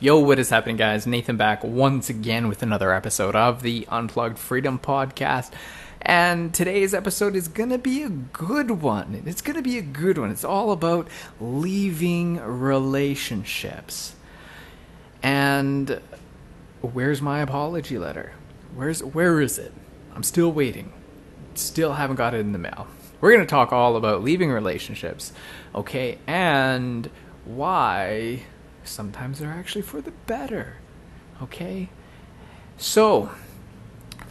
Yo, what is happening, guys? Nathan back once again with another episode of the Unplugged Freedom Podcast. And today's episode is going to be a good one. It's going to be a good one. It's all about leaving relationships. And where's my apology letter? Where's where is it? I'm still waiting. Still haven't got it in the mail. We're going to talk all about leaving relationships, okay? And why sometimes they're actually for the better. Okay? So,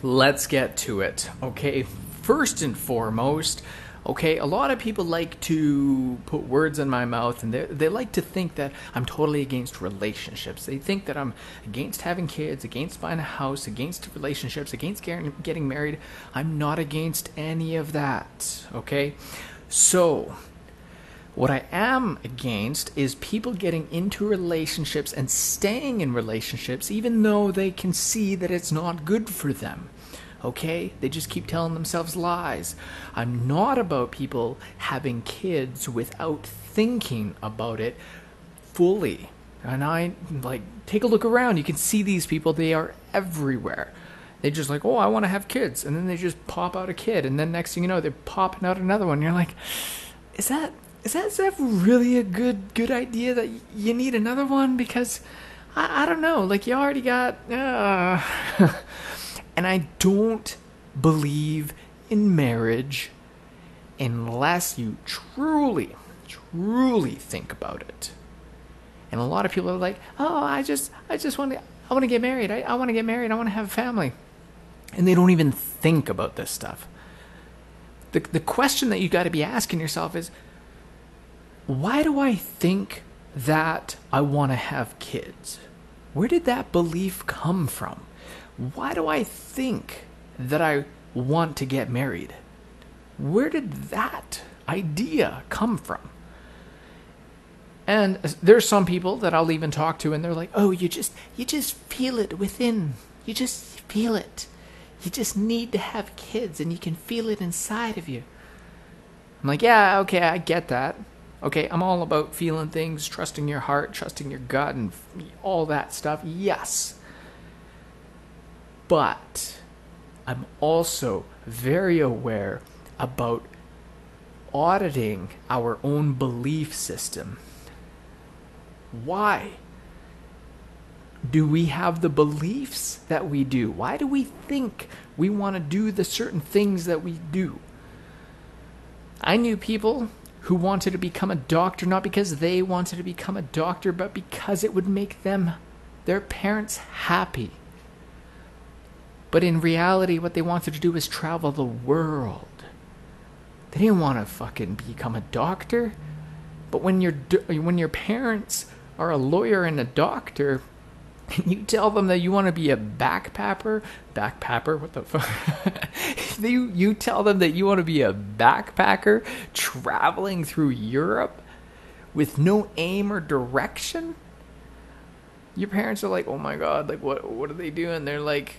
let's get to it. Okay? First and foremost, okay, a lot of people like to put words in my mouth and they, they like to think that I'm totally against relationships. They think that I'm against having kids, against buying a house, against relationships, against getting married. I'm not against any of that. Okay? So, what I am against is people getting into relationships and staying in relationships even though they can see that it's not good for them. Okay? They just keep telling themselves lies. I'm not about people having kids without thinking about it fully. And I like take a look around. You can see these people, they are everywhere. They just like, oh, I want to have kids, and then they just pop out a kid, and then next thing you know, they're popping out another one. You're like, is that is that, that really a good good idea that you need another one? Because I, I don't know, like you already got, uh, and I don't believe in marriage unless you truly, truly think about it. And a lot of people are like, "Oh, I just, I just want to, I want to get married. I, I want to get married. I want to have a family," and they don't even think about this stuff. The the question that you got to be asking yourself is, why do I think that I want to have kids? Where did that belief come from? Why do I think that I want to get married? Where did that idea come from? And there's some people that I'll even talk to and they're like, "Oh, you just you just feel it within. You just feel it. You just need to have kids and you can feel it inside of you." I'm like, "Yeah, okay, I get that." Okay, I'm all about feeling things, trusting your heart, trusting your gut, and all that stuff. Yes. But I'm also very aware about auditing our own belief system. Why do we have the beliefs that we do? Why do we think we want to do the certain things that we do? I knew people who wanted to become a doctor not because they wanted to become a doctor, but because it would make them, their parents, happy. But in reality, what they wanted to do was travel the world. They didn't want to fucking become a doctor. But when your when your parents are a lawyer and a doctor, you tell them that you want to be a backpacker, backpacker, what the fuck? you, you tell them that you want to be a backpacker traveling through Europe with no aim or direction? Your parents are like, oh my god, like what, what are they doing? They're like,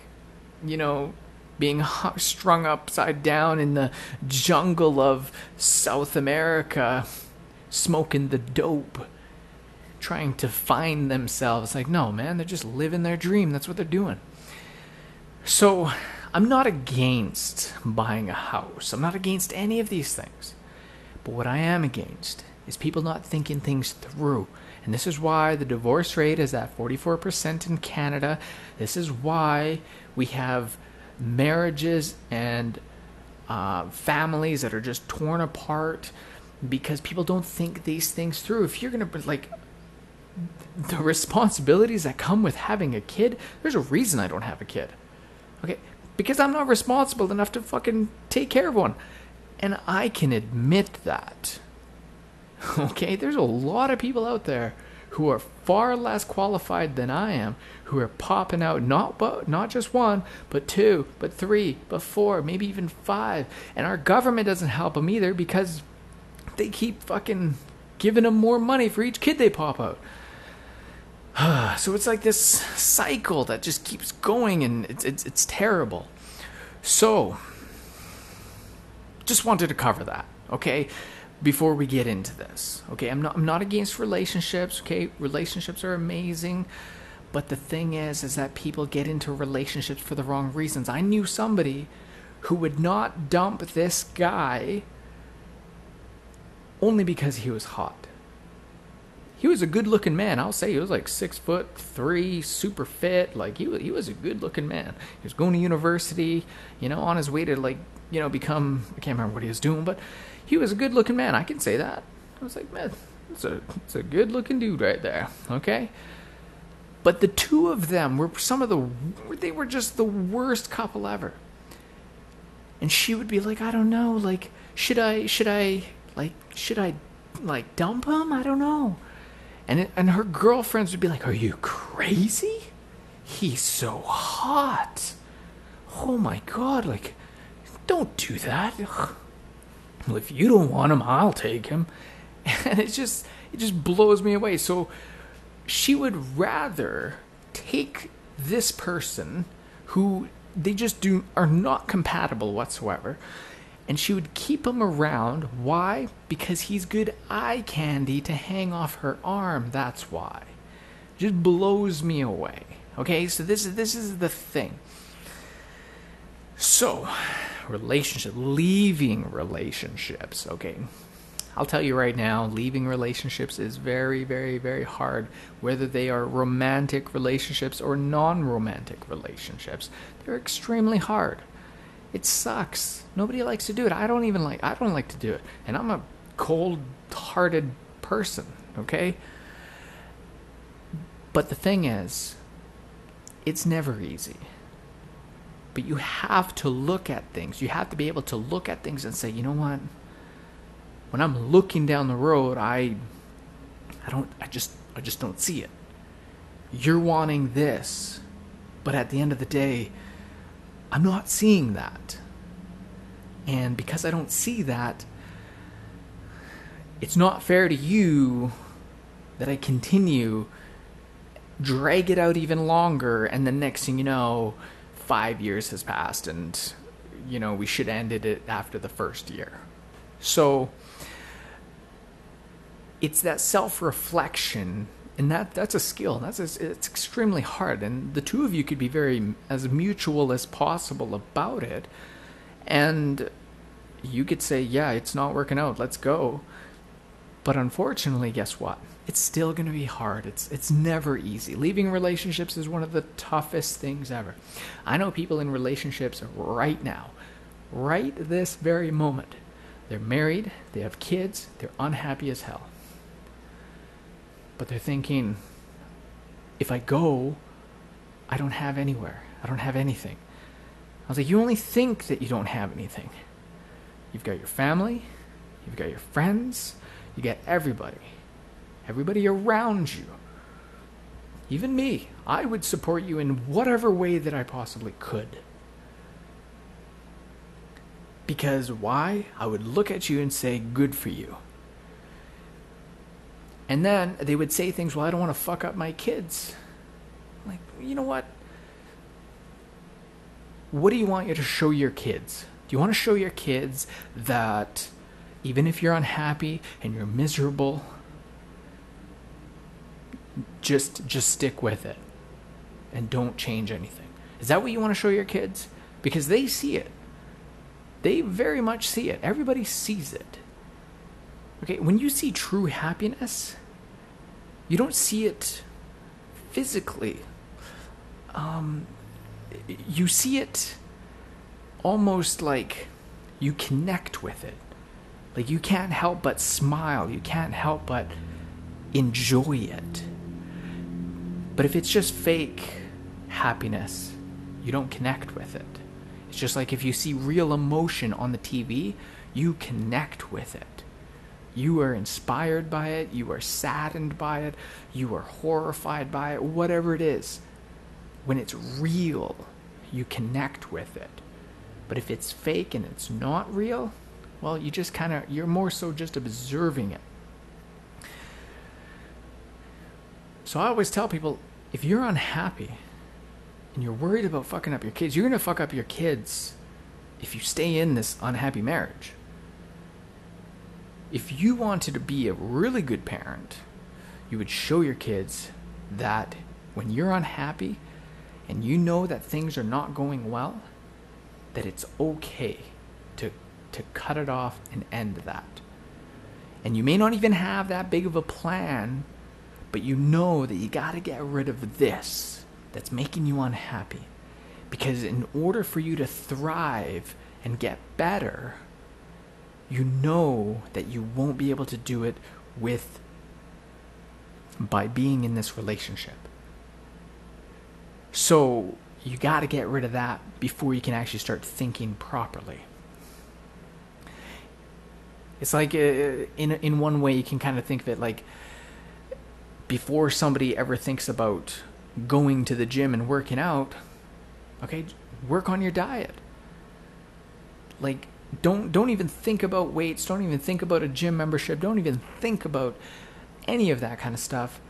you know, being strung upside down in the jungle of South America, smoking the dope trying to find themselves. Like, no, man, they're just living their dream. That's what they're doing. So, I'm not against buying a house. I'm not against any of these things. But what I am against is people not thinking things through. And this is why the divorce rate is at 44% in Canada. This is why we have marriages and uh, families that are just torn apart because people don't think these things through. If you're going to, like, the responsibilities that come with having a kid, there's a reason I don't have a kid. Okay? Because I'm not responsible enough to fucking take care of one. And I can admit that. Okay? There's a lot of people out there who are far less qualified than I am, who are popping out not but not just one, but two, but three, but four, maybe even five. And our government doesn't help them either because they keep fucking giving them more money for each kid they pop out. so it's like this cycle that just keeps going and it's, it's, it's terrible. So, just wanted to cover that, okay? before we get into this. Okay, I'm not I'm not against relationships, okay? Relationships are amazing. But the thing is is that people get into relationships for the wrong reasons. I knew somebody who would not dump this guy only because he was hot. He was a good looking man. I'll say he was like six foot three, super fit. Like he was, he was a good looking man. He was going to university, you know, on his way to like, you know, become, I can't remember what he was doing, but he was a good looking man. I can say that. I was like, man, it's a, it's a good looking dude right there. Okay. But the two of them were some of the, they were just the worst couple ever. And she would be like, I don't know, like, should I, should I, like, should I, like, dump him? I don't know. And, and her girlfriends would be like, Are you crazy? He's so hot. Oh my god, like, don't do that. Well, if you don't want him, I'll take him. And it just it just blows me away. So she would rather take this person who they just do are not compatible whatsoever and she would keep him around. Why? Because he's good eye candy to hang off her arm. That's why. Just blows me away. Okay, so this is this is the thing. So, relationship, leaving relationships. Okay, I'll tell you right now, leaving relationships is very, very, very hard. Whether they are romantic relationships or non-romantic relationships, they're extremely hard. It sucks. Nobody likes to do it. I don't even like I don't like to do it. And I'm a cold-hearted person, okay? But the thing is, it's never easy. But you have to look at things. You have to be able to look at things and say, "You know what? When I'm looking down the road, I I don't I just I just don't see it. You're wanting this, but at the end of the day, I'm not seeing that. And because I don't see that, it's not fair to you that I continue, drag it out even longer, and the next thing you know, five years has passed, and you know we should ended it after the first year. So it's that self-reflection and that that's a skill. That's a, it's extremely hard, and the two of you could be very as mutual as possible about it, and you could say, "Yeah, it's not working out. Let's go." But unfortunately, guess what? It's still going to be hard. It's it's never easy. Leaving relationships is one of the toughest things ever. I know people in relationships right now, right this very moment. They're married, they have kids, they're unhappy as hell but they're thinking, if I go, I don't have anywhere. I don't have anything. I was like, you only think that you don't have anything. You've got your family, you've got your friends, you got everybody. Everybody around you. Even me. I would support you in whatever way that I possibly could. Because why? I would look at you and say, good for you. And then they would say things, well, I don't want to fuck up my kids. like, you know what? What do you want you to show your kids? Do you want to show your kids that even if you're unhappy and you're miserable, just just stick with it and don't change anything. Is that what you want to show your kids? Because they see it. They very much see it. Everybody sees it. Okay, when you see true happiness, you don't see it physically. Um, you see it almost like you connect with it. Like you can't help but smile. You can't help but enjoy it. But if it's just fake happiness, you don't connect with it. It's just like if you see real emotion on the TV, you connect with it. You are inspired by it, you are saddened by it, you are horrified by it, whatever it is. When it's real, you connect with it. But if it's fake and it's not real, well, you just kind of, you're more so just observing it. So I always tell people if you're unhappy and you're worried about fucking up your kids, you're going to fuck up your kids if you stay in this unhappy marriage. If you wanted to be a really good parent, you would show your kids that when you're unhappy and you know that things are not going well, that it's okay to to cut it off and end that. And you may not even have that big of a plan, but you know that you got to get rid of this that's making you unhappy. Because in order for you to thrive and get better, you know that you won't be able to do it with by being in this relationship. So you got to get rid of that before you can actually start thinking properly. It's like uh, in in one way you can kind of think of it like before somebody ever thinks about going to the gym and working out, okay, work on your diet. Like don't don't even think about weights, don't even think about a gym membership, don't even think about any of that kind of stuff.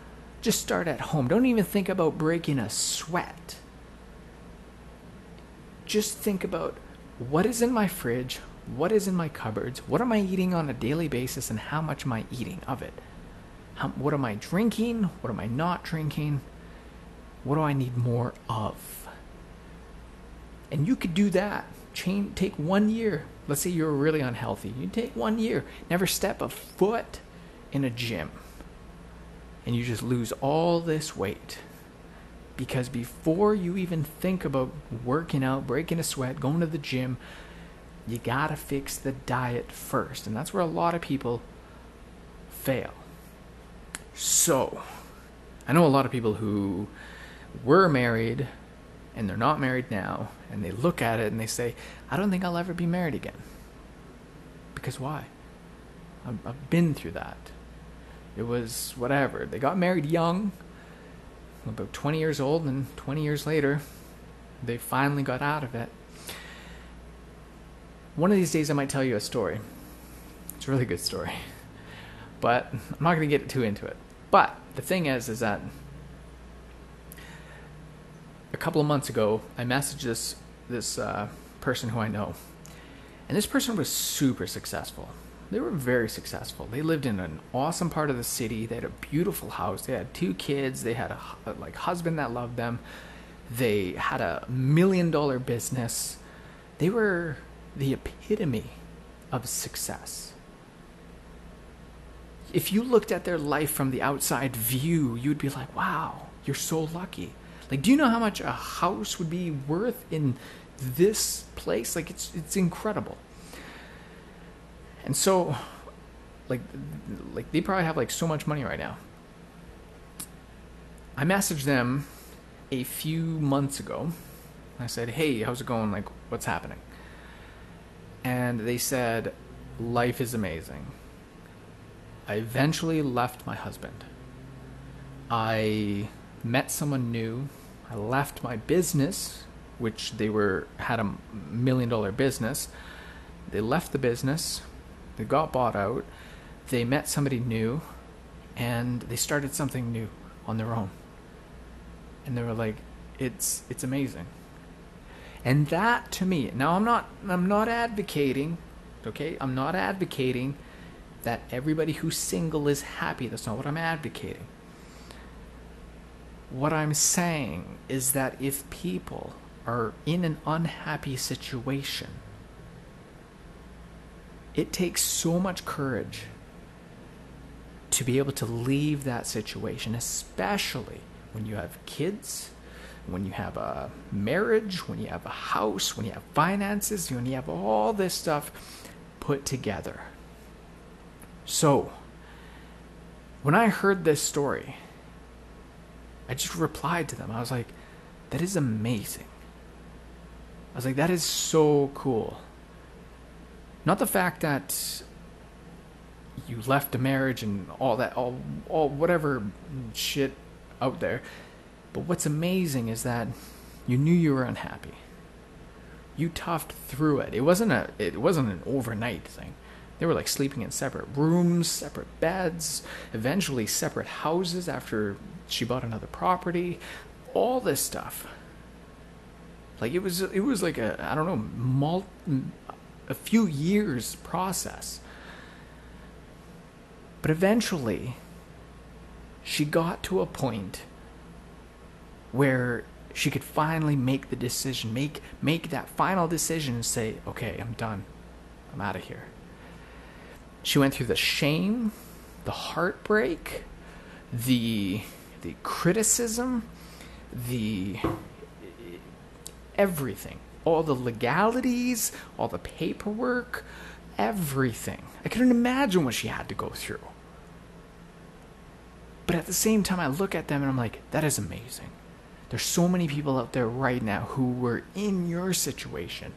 Just start at home. Don't even think about breaking a sweat. Just think about what is in my fridge, what is in my cupboards, what am I eating on a daily basis, and how much am I eating of it? How, what am I drinking? What am I not drinking? What do I need more of? And you could do that. Change, take one year. Let's say you're really unhealthy. You take one year, never step a foot in a gym and you just lose all this weight. Because before you even think about working out, breaking a sweat, going to the gym, you gotta fix the diet first. And that's where a lot of people fail. So, I know a lot of people who were married and they're not married now, and they look at it and they say, I don't think I'll ever be married again. Because why? I've, been through that. It was whatever. They got married young, about 20 years old, and 20 years later, they finally got out of it. One of these days, I might tell you a story. It's a really good story. But I'm not going to get too into it. But the thing is, is that a couple of months ago, I messaged this this uh, person who I know, and this person was super successful they were very successful. They lived in an awesome part of the city. They had a beautiful house. They had two kids. They had a, a like husband that loved them. They had a million dollar business. They were the epitome of success. If you looked at their life from the outside view, you'd be like, "Wow, you're so lucky." Like, do you know how much a house would be worth in this place? Like, it's it's incredible. And so, like, like they probably have like so much money right now. I messaged them a few months ago. I said, "Hey, how's it going? Like, what's happening?" And they said, "Life is amazing." I eventually left my husband. I met someone new. I left my business, which they were had a million dollar business. They left the business. They got bought out. They met somebody new, and they started something new on their own. And they were like, "It's it's amazing." And that to me, now I'm not I'm not advocating, okay? I'm not advocating that everybody who's single is happy. That's not what I'm advocating. What I'm saying is that if people are in an unhappy situation, it takes so much courage to be able to leave that situation, especially when you have kids, when you have a marriage, when you have a house, when you have finances, when you have all this stuff put together. So, when I heard this story, I just replied to them. I was like, that is amazing. I was like, that is so cool. Not the fact that you left a marriage and all that, all, all whatever shit out there. But what's amazing is that you knew you were unhappy. You toughed through it. It wasn't a, it wasn't an overnight thing. They were like sleeping in separate rooms, separate beds, eventually separate houses after she bought another property, all this stuff. Like it was, it was like a, I don't know, mul- a few years process. But eventually, she got to a point where she could finally make the decision, make make that final decision and say, "Okay, I'm done. I'm out of here." She went through the shame, the heartbreak, the the criticism, the everything, all the legalities, all the paperwork, everything. I couldn't imagine what she had to go through. But at the same time, I look at them and I'm like, that is amazing. There's so many people out there right now who were in your situation.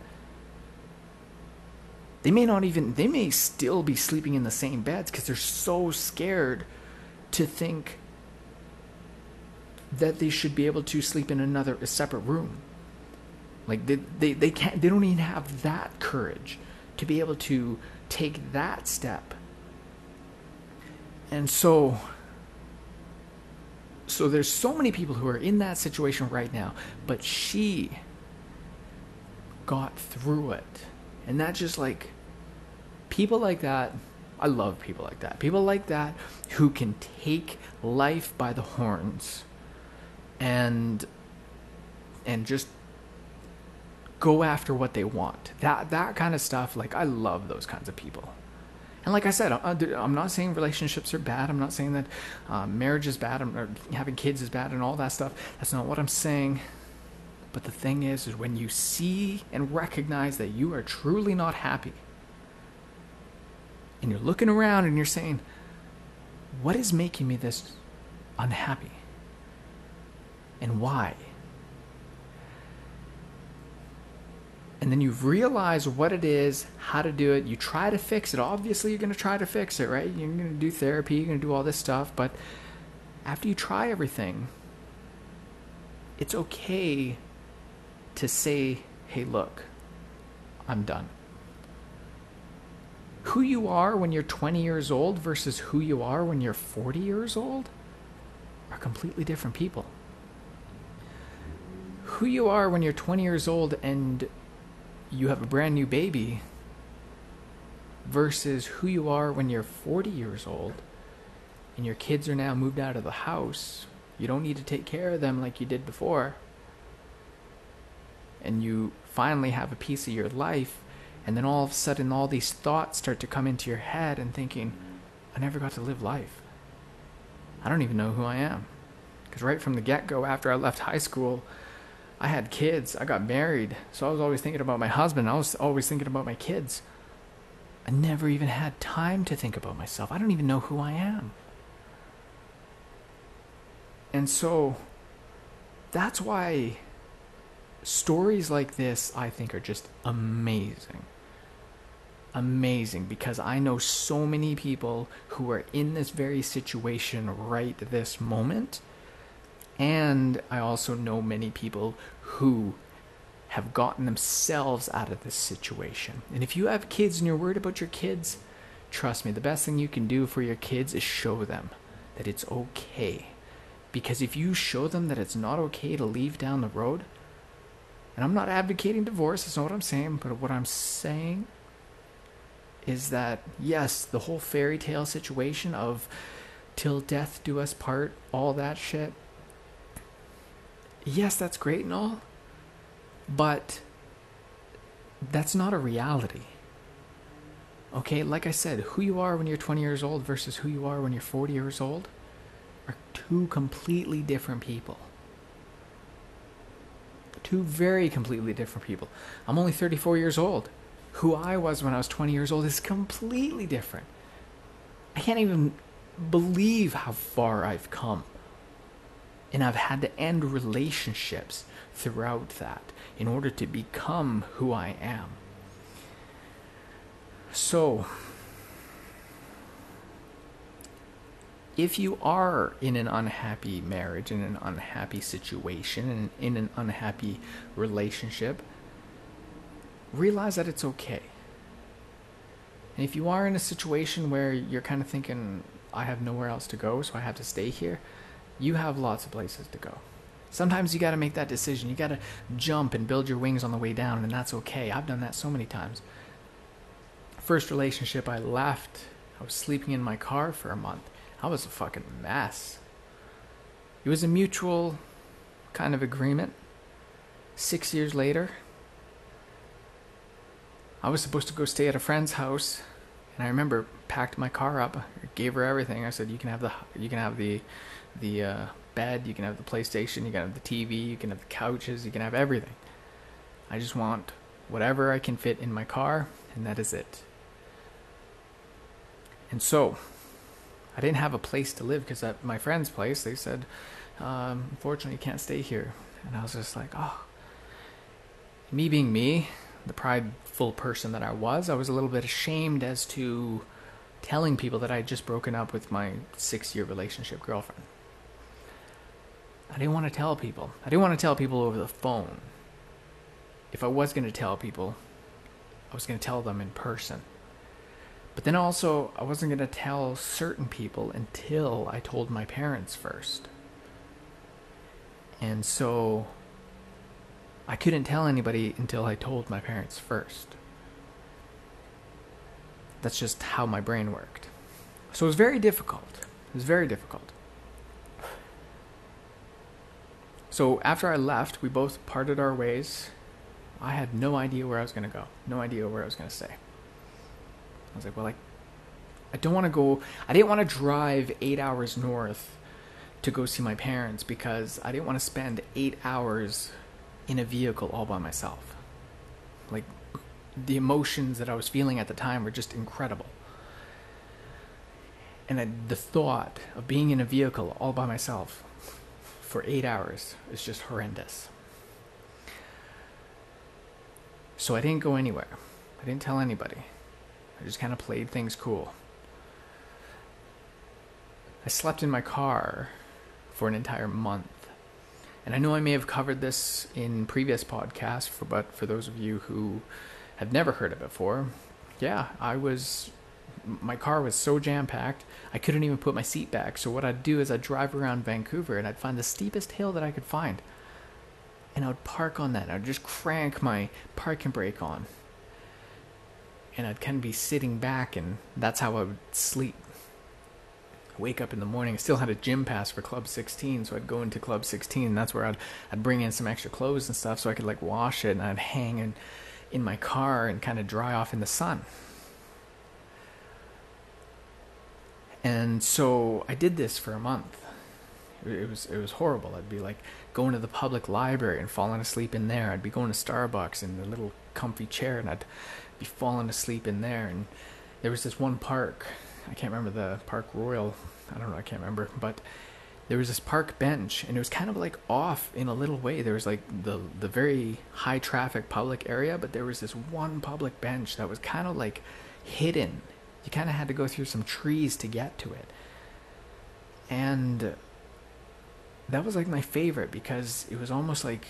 They may not even, they may still be sleeping in the same beds because they're so scared to think that they should be able to sleep in another, a separate room. Like they, they, they can't, they don't even have that courage to be able to take that step. And so, so there's so many people who are in that situation right now, but she got through it. And that's just like people like that. I love people like that. People like that who can take life by the horns and and just go after what they want. That that kind of stuff like I love those kinds of people. And like I said, I'm not saying relationships are bad. I'm not saying that um, marriage is bad or having kids is bad and all that stuff. That's not what I'm saying. But the thing is, is when you see and recognize that you are truly not happy, and you're looking around and you're saying, what is making me this unhappy? And why? and then you realize what it is, how to do it. You try to fix it. Obviously, you're going to try to fix it, right? You're going to do therapy, you're going to do all this stuff. But after you try everything, it's okay to say, hey, look, I'm done. Who you are when you're 20 years old versus who you are when you're 40 years old are completely different people. Who you are when you're 20 years old and you have a brand new baby versus who you are when you're 40 years old and your kids are now moved out of the house. You don't need to take care of them like you did before. And you finally have a piece of your life, and then all of a sudden, all these thoughts start to come into your head and thinking, I never got to live life. I don't even know who I am. Because right from the get go, after I left high school, I had kids. I got married. So I was always thinking about my husband. I was always thinking about my kids. I never even had time to think about myself. I don't even know who I am. And so that's why stories like this, I think, are just amazing. Amazing because I know so many people who are in this very situation right this moment and I also know many people who have gotten themselves out of this situation. And if you have kids and you're worried about your kids, trust me, the best thing you can do for your kids is show them that it's okay. Because if you show them that it's not okay to leave down the road, and I'm not advocating divorce, that's not what I'm saying, but what I'm saying is that, yes, the whole fairy tale situation of till death do us part, all that shit, yes, that's great and all, but that's not a reality. Okay, like I said, who you are when you're 20 years old versus who you are when you're 40 years old are two completely different people. Two very completely different people. I'm only 34 years old. Who I was when I was 20 years old is completely different. I can't even believe how far I've come. And I've had to end relationships throughout that in order to become who I am. So, if you are in an unhappy marriage, in an unhappy situation, and in an unhappy relationship, realize that it's okay. And if you are in a situation where you're kind of thinking, I have nowhere else to go, so I have to stay here, you have lots of places to go. Sometimes you got to make that decision. You got to jump and build your wings on the way down, and that's okay. I've done that so many times. First relationship, I left. I was sleeping in my car for a month. I was a fucking mess. It was a mutual kind of agreement. Six years later, I was supposed to go stay at a friend's house, and I remember packed my car up, gave her everything. I said, "You can have the you can have the the uh, bed, you can have the PlayStation, you can have the TV, you can have the couches, you can have everything. I just want whatever I can fit in my car, and that is it." And so, I didn't have a place to live because at my friend's place, they said, um, "Unfortunately, you can't stay here." And I was just like, "Oh." Me being me, the prideful person that I was, I was a little bit ashamed as to telling people that I had just broken up with my six year relationship girlfriend. I didn't want to tell people. I didn't want to tell people over the phone. If I was going to tell people, I was going to tell them in person. But then also, I wasn't going to tell certain people until I told my parents first. And so I couldn't tell anybody until I told my parents first. That's just how my brain worked. So it was very difficult. It was very difficult. So after I left, we both parted our ways. I had no idea where I was going to go, no idea where I was going to stay. I was like, well, I, I don't want to go, I didn't want to drive eight hours north to go see my parents because I didn't want to spend eight hours in a vehicle all by myself. Like, the emotions that I was feeling at the time were just incredible. And the thought of being in a vehicle all by myself for eight hours is just horrendous. So I didn't go anywhere. I didn't tell anybody. I just kind of played things cool. I slept in my car for an entire month. And I know I may have covered this in previous podcasts, but for those of you who have never heard it before, yeah, I was. My car was so jam packed, I couldn't even put my seat back. So, what I'd do is I'd drive around Vancouver and I'd find the steepest hill that I could find. And I would park on that. I'd just crank my parking brake on. And I'd kind of be sitting back, and that's how I would sleep wake up in the morning. I still had a gym pass for Club 16, so I'd go into Club 16. And that's where I'd I'd bring in some extra clothes and stuff so I could like wash it, and I'd hang in in my car and kind of dry off in the sun. And so I did this for a month. It was it was horrible. I'd be like going to the public library and falling asleep in there. I'd be going to Starbucks in the little comfy chair and I'd be falling asleep in there. And there was this one park I can't remember the Park Royal. I don't know. I can't remember, but there was this park bench, and it was kind of like off in a little way. There was like the the very high traffic public area, but there was this one public bench that was kind of like hidden. You kind of had to go through some trees to get to it, and that was like my favorite because it was almost like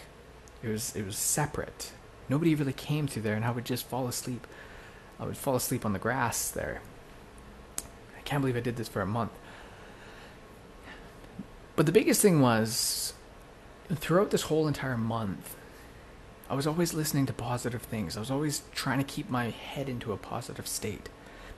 it was it was separate. Nobody really came through there, and I would just fall asleep. I would fall asleep on the grass there I can't believe I did this for a month. But the biggest thing was throughout this whole entire month, I was always listening to positive things. I was always trying to keep my head into a positive state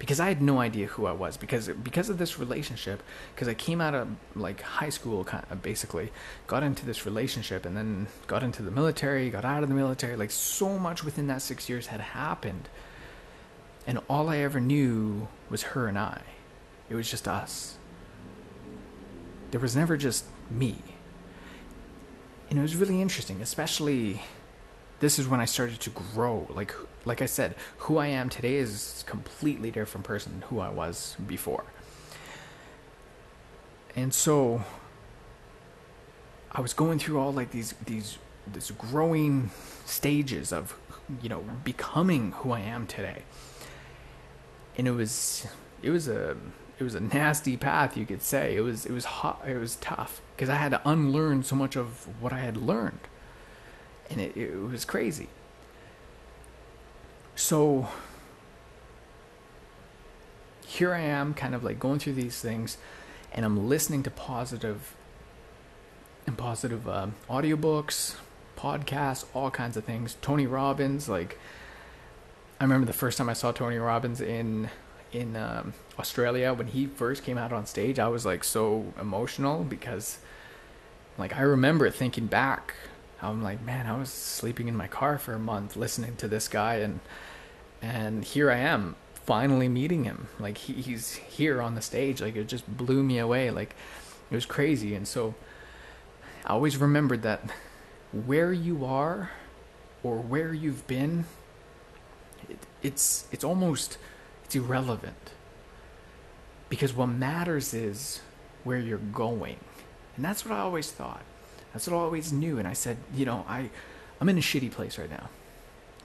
because I had no idea who I was because because of this relationship because I came out of like high school kind of uh, basically got into this relationship and then got into the military got out of the military like so much within that 6 years had happened and all I ever knew was her and I it was just us. There was never just me. And it was really interesting, especially this is when I started to grow. Like like I said, who I am today is completely different person than who I was before. And so I was going through all like these these this growing stages of you know becoming who I am today. And it was it was a it was a nasty path, you could say. It was it was hot, it was tough because I had to unlearn so much of what I had learned, and it, it was crazy. So here I am, kind of like going through these things, and I'm listening to positive and positive uh, audiobooks, podcasts, all kinds of things. Tony Robbins, like I remember the first time I saw Tony Robbins in in um, Australia when he first came out on stage, I was like so emotional because, like, I remember thinking back. I'm like, man, I was sleeping in my car for a month listening to this guy, and and here I am finally meeting him. Like he, he's here on the stage. Like it just blew me away. Like it was crazy. And so I always remembered that where you are or where you've been, it, it's it's almost it's irrelevant. Because what matters is where you're going. And that's what I always thought. That's what I always knew. And I said, you know, I I'm in a shitty place right now.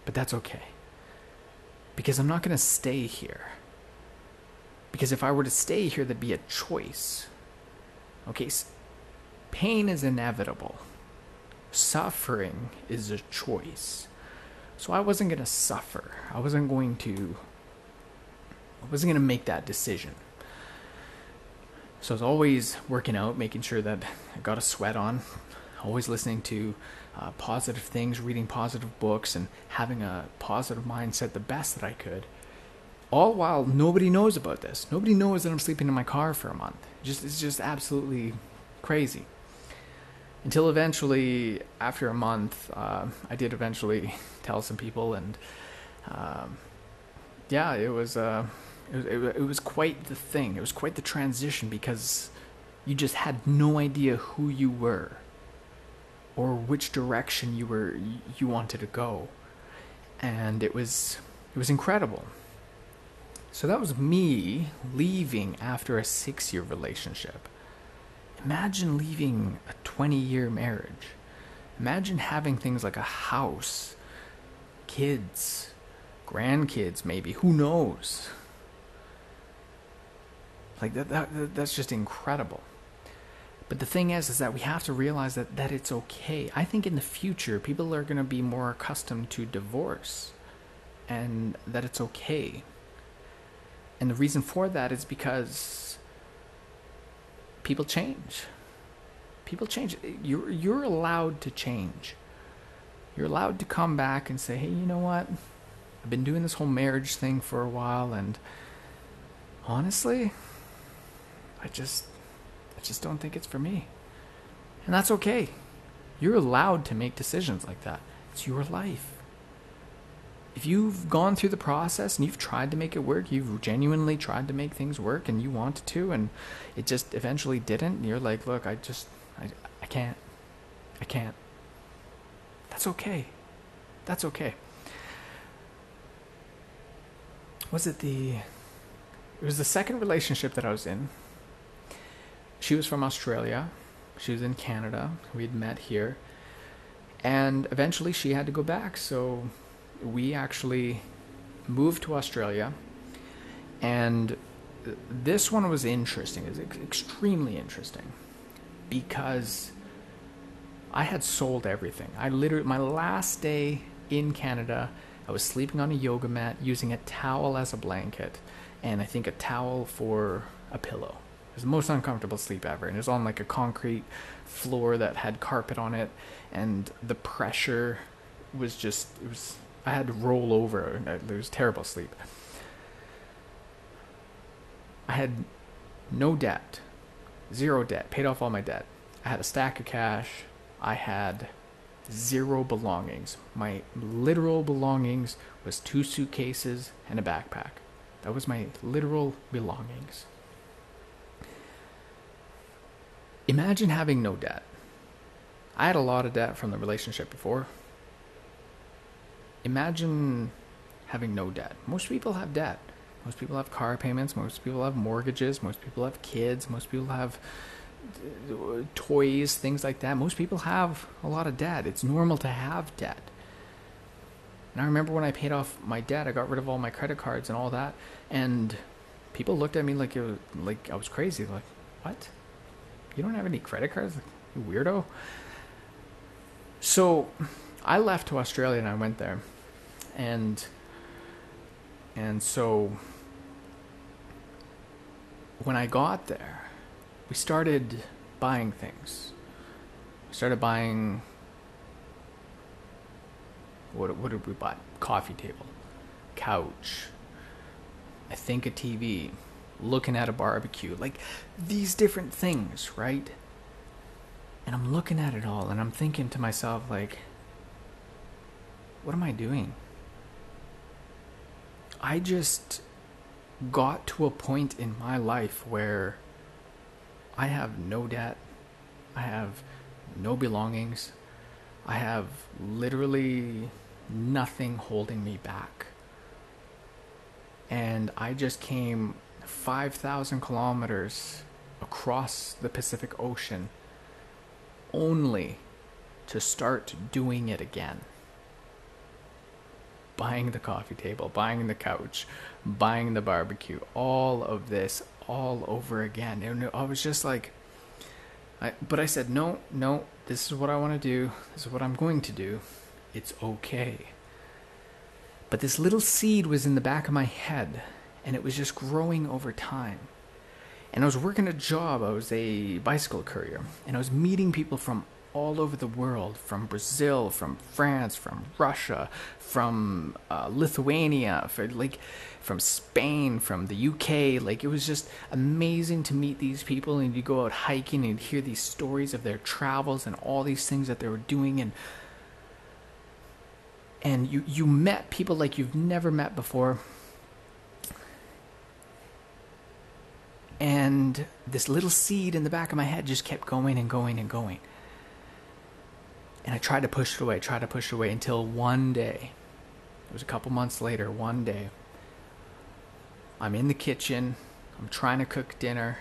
But that's okay because I'm not going to stay here. Because if I were to stay here, there'd be a choice. Okay, pain is inevitable, suffering is a choice. So I wasn't going to suffer. I wasn't going to. I wasn't going to make that decision. So I was always working out, making sure that I got a sweat on, always listening to uh, positive things, reading positive books, and having a positive mindset the best that I could. All while nobody knows about this. Nobody knows that I'm sleeping in my car for a month. Just it's just absolutely crazy. Until eventually, after a month, uh, I did eventually tell some people, and um, yeah, it was, uh, it it, it was quite the thing. It was quite the transition because you just had no idea who you were or which direction you were you wanted to go. And it was it was incredible. So that was me leaving after a 6 year relationship. Imagine leaving a 20 year marriage. Imagine having things like a house kids grandkids maybe. Who knows? Like that, that that's just incredible but the thing is, is that we have to realize that, that it's okay. I think in the future, people are going to be more accustomed to divorce and that it's okay. And the reason for that is because people change. People change. You're, you're allowed to change. You're allowed to come back and say, hey, you know what? I've been doing this whole marriage thing for a while, and honestly, I just I just don't think it's for me. And that's okay. You're allowed to make decisions like that. It's your life. If you've gone through the process and you've tried to make it work, you've genuinely tried to make things work and you wanted to, and it just eventually didn't, and you're like, look, I just, I, I can't. I can't. That's okay. That's okay. Was it the. It was the second relationship that I was in she was from Australia. She was in Canada. We had met here. And eventually she had to go back. So we actually moved to Australia. And this one was interesting. It was extremely interesting because I had sold everything. I literally, my last day in Canada, I was sleeping on a yoga mat using a towel as a blanket and I think a towel for a pillow was the most uncomfortable sleep ever. And it was on like a concrete floor that had carpet on it, and the pressure was just it was. I had to roll over. And It was terrible sleep. I had no debt, zero debt, paid off all my debt. I had a stack of cash. I had zero belongings. My literal belongings was two suitcases and a backpack. That was my literal belongings. Imagine having no debt. I had a lot of debt from the relationship before. Imagine having no debt. Most people have debt. Most people have car payments. Most people have mortgages. Most people have kids. Most people have uh, toys, things like that. Most people have a lot of debt. It's normal to have debt. And I remember when I paid off my debt, I got rid of all my credit cards and all that, and people looked at me like it was, like I was crazy. Like, what? You don't have any credit cards? You weirdo. So I left to Australia and I went there. And and so when I got there, we started buying things. We started buying what what did we buy? Coffee table, couch, I think a TV, looking at a barbecue, like these different things, right? And I'm looking at it all and I'm thinking to myself, like, what am I doing? I just got to a point in my life where I have no debt, I have no belongings, I have literally nothing holding me back. And I just came 5,000 kilometers across the Pacific Ocean only to start doing it again. Buying the coffee table, buying the couch, buying the barbecue, all of this all over again. And I was just like, I, but I said, no, no, this is what I want to do. This is what I'm going to do. It's okay. But this little seed was in the back of my head, and it was just growing over time. And I was working a job, I was a bicycle courier, and I was meeting people from all over the world from Brazil, from France, from Russia, from uh, Lithuania, for, like from Spain, from the UK. Like it was just amazing to meet these people and you go out hiking and hear these stories of their travels and all these things that they were doing and and you you met people like you've never met before. And this little seed in the back of my head just kept going and going and going. And I tried to push it away, tried to push it away until one day, it was a couple months later, one day, I'm in the kitchen, I'm trying to cook dinner,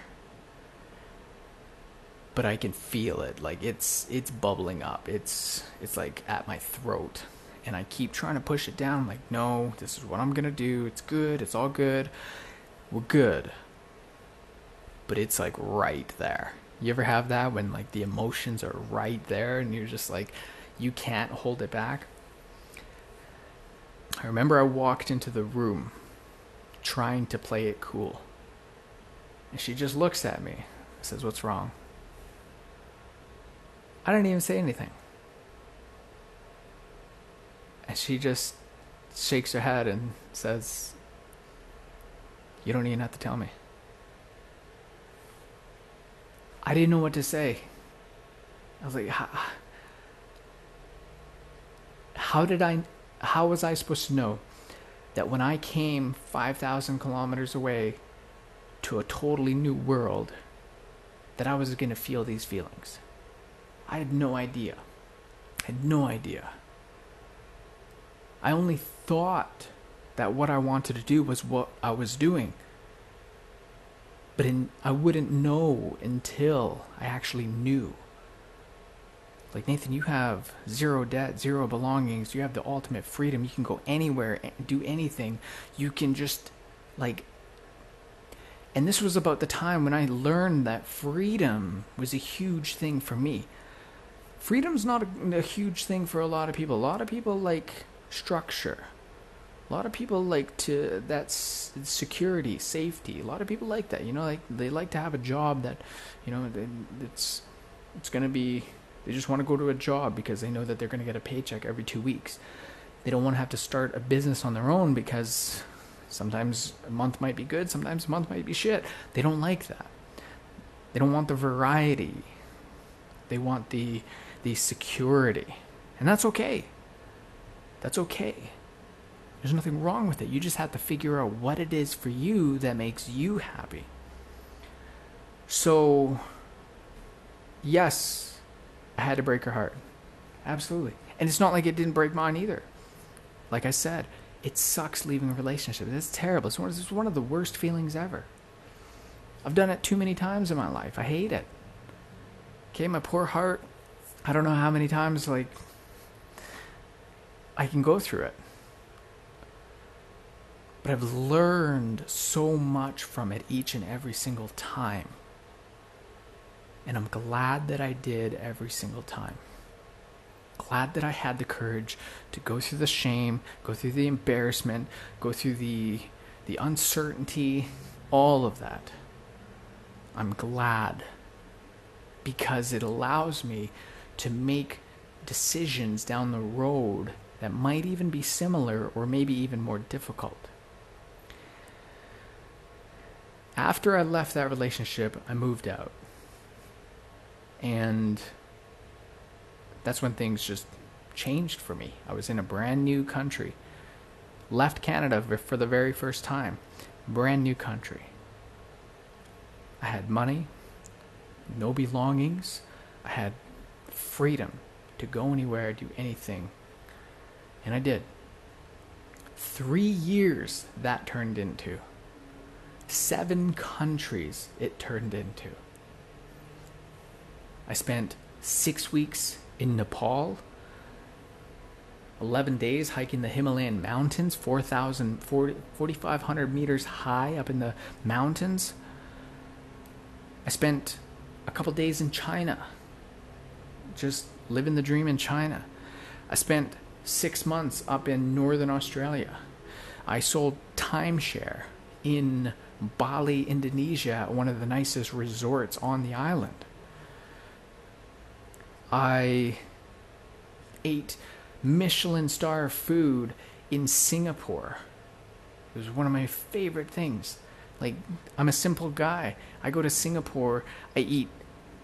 but I can feel it. Like it's it's bubbling up. It's it's like at my throat. And I keep trying to push it down. I'm like, no, this is what I'm gonna do. It's good, it's all good. We're good. But it's like right there. You ever have that when like the emotions are right there and you're just like you can't hold it back? I remember I walked into the room trying to play it cool. And she just looks at me, says, What's wrong? I didn't even say anything. And she just shakes her head and says, You don't even have to tell me. I didn't know what to say. I was like, how, how did I, how was I supposed to know that when I came 5,000 kilometers away to a totally new world, that I was going to feel these feelings? I had no idea. I had no idea. I only thought that what I wanted to do was what I was doing but in, I wouldn't know until I actually knew. Like Nathan, you have zero debt, zero belongings. You have the ultimate freedom. You can go anywhere do anything. You can just like and this was about the time when I learned that freedom was a huge thing for me. Freedom's not a, a huge thing for a lot of people. A lot of people like structure a lot of people like to that's security safety. A lot of people like that you know like they like to have a job that you know it's it's to be they just want to go to a job because they know that they're to get a paycheck every 2 weeks. They don't want to have to start a business on their own because sometimes a month might be good sometimes a month might be shit. They don't like that. They don't want the variety. They want the the security. And that's okay. That's okay there's nothing wrong with it. You just have to figure out what it is for you that makes you happy. So, yes, I had to break her heart. Absolutely. And it's not like it didn't break mine either. Like I said, it sucks leaving a relationship. It's terrible. It's one, it's one of the worst feelings ever. I've done it too many times in my life. I hate it. Okay, my poor heart. I don't know how many times, like, I can go through it. But I've learned so much from it each and every single time. And I'm glad that I did every single time. Glad that I had the courage to go through the shame, go through the embarrassment, go through the the uncertainty, all of that. I'm glad because it allows me to make decisions down the road that might even be similar or maybe even more difficult. After I left that relationship, I moved out. And that's when things just changed for me. I was in a brand new country. Left Canada for the very first time. Brand new country. I had money, no belongings. I had freedom to go anywhere, do anything. And I did. Three years that turned into. Seven countries it turned into. I spent six weeks in Nepal, 11 days hiking the Himalayan mountains, 4,000, 4,500 meters high up in the mountains. I spent a couple days in China, just living the dream in China. I spent six months up in northern Australia. I sold timeshare in Bali, Indonesia, one of the nicest resorts on the island. I ate Michelin star food in Singapore. It was one of my favorite things. Like, I'm a simple guy. I go to Singapore, I eat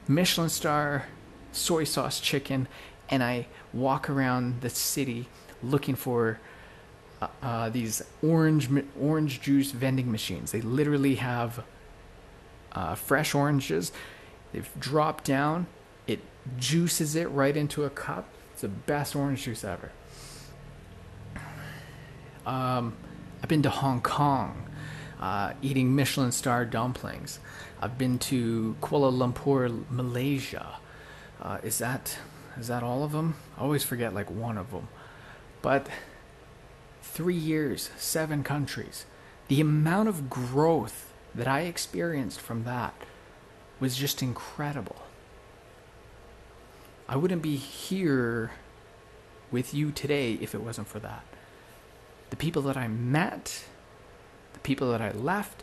Michelin star soy sauce chicken, and I walk around the city looking for uh, uh, these orange orange juice vending machines. They literally have uh, fresh oranges. They've dropped down. It juices it right into a cup. It's the best orange juice ever. Um, I've been to Hong Kong, uh, eating Michelin star dumplings. I've been to Kuala Lumpur, Malaysia. Uh, is that is that all of them? I always forget like one of them. But three years, seven countries. The amount of growth that I experienced from that was just incredible. I wouldn't be here with you today if it wasn't for that. The people that I met, the people that I left,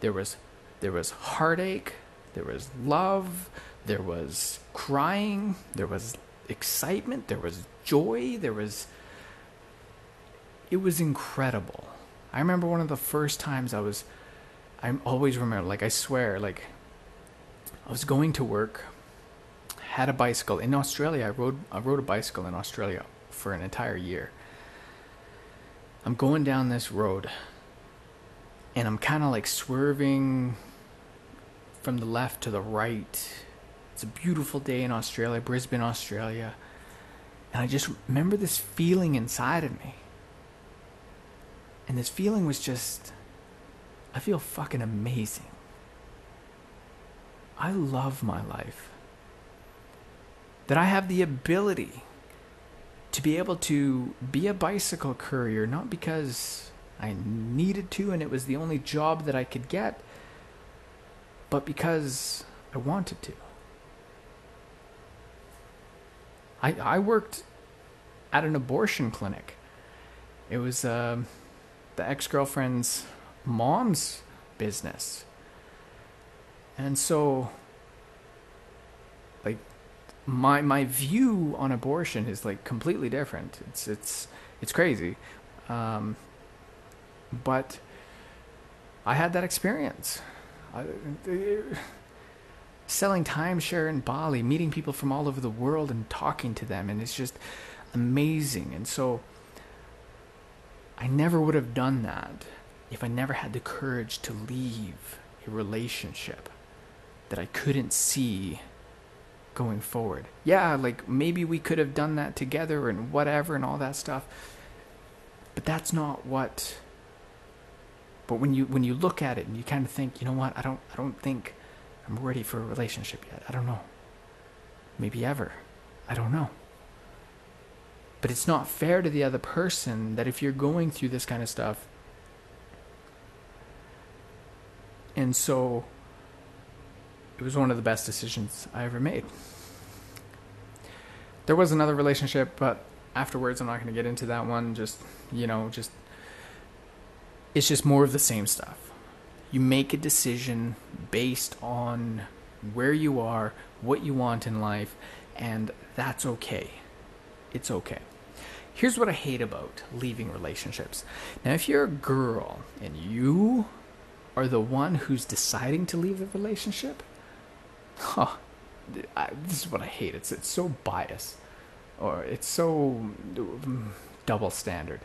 there was there was heartache, there was love, there was crying, there was excitement, there was joy, there was it was incredible. I remember one of the first times I was I always remember like I swear like I was going to work had a bicycle in Australia. I rode I rode a bicycle in Australia for an entire year. I'm going down this road and I'm kind of like swerving from the left to the right. It's a beautiful day in Australia, Brisbane, Australia. And I just remember this feeling inside of me. And this feeling was just, I feel fucking amazing. I love my life. That I have the ability to be able to be a bicycle courier, not because I needed to and it was the only job that I could get, but because I wanted to. I, I worked at an abortion clinic. It was uh, the ex girlfriend's mom's business. And so, like, my my view on abortion is like completely different. It's it's it's crazy, um, but I had that experience. I, selling timeshare in Bali, meeting people from all over the world and talking to them, and it's just amazing. And so I never would have done that if I never had the courage to leave a relationship that I couldn't see going forward. Yeah, like maybe we could have done that together and whatever and all that stuff. But that's not what but when you when you look at it and you kind of think, you know what? I don't I don't think I'm ready for a relationship yet. I don't know. Maybe ever. I don't know. But it's not fair to the other person that if you're going through this kind of stuff, and so it was one of the best decisions I ever made. There was another relationship, but afterwards, I'm not going to get into that one. Just, you know, just, it's just more of the same stuff you make a decision based on where you are, what you want in life, and that's okay. It's okay. Here's what I hate about leaving relationships. Now, if you're a girl and you are the one who's deciding to leave the relationship, huh, I, this is what I hate. It's it's so biased, or it's so mm, double standard.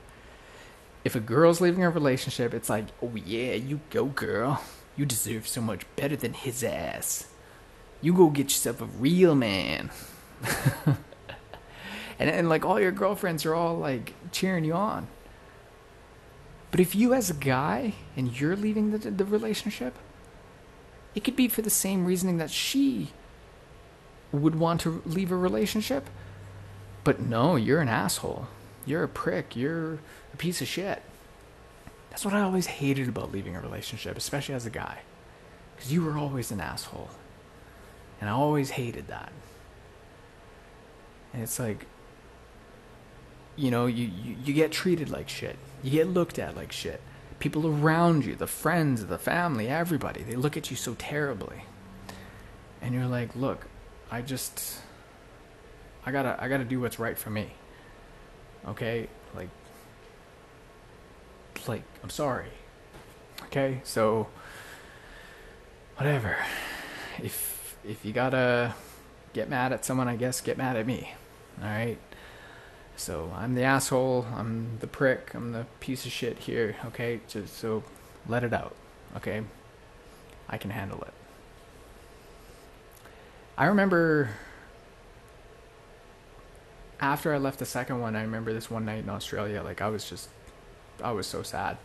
If a girl's leaving a relationship, it's like, oh yeah, you go, girl. You deserve so much better than his ass. You go get yourself a real man. and and like all your girlfriends are all like cheering you on. But if you as a guy and you're leaving the the relationship, it could be for the same reasoning that she would want to leave a relationship. But no, you're an asshole. You're a prick. You're a piece of shit. That's what I always hated about leaving a relationship, especially as a guy. Because you were always an asshole. And I always hated that. And it's like, you know, you, you, you get treated like shit. You get looked at like shit. People around you, the friends, the family, everybody, they look at you so terribly. And you're like, look, I just I gotta I gotta do what's right for me. Okay? Like like I'm sorry. Okay? So whatever. If if you gotta get mad at someone, I guess get mad at me. Alright? So I'm the asshole, I'm the prick, I'm the piece of shit here, okay? Just so let it out. Okay? I can handle it. I remember after I left the second one, I remember this one night in Australia, like I was just, I was so sad.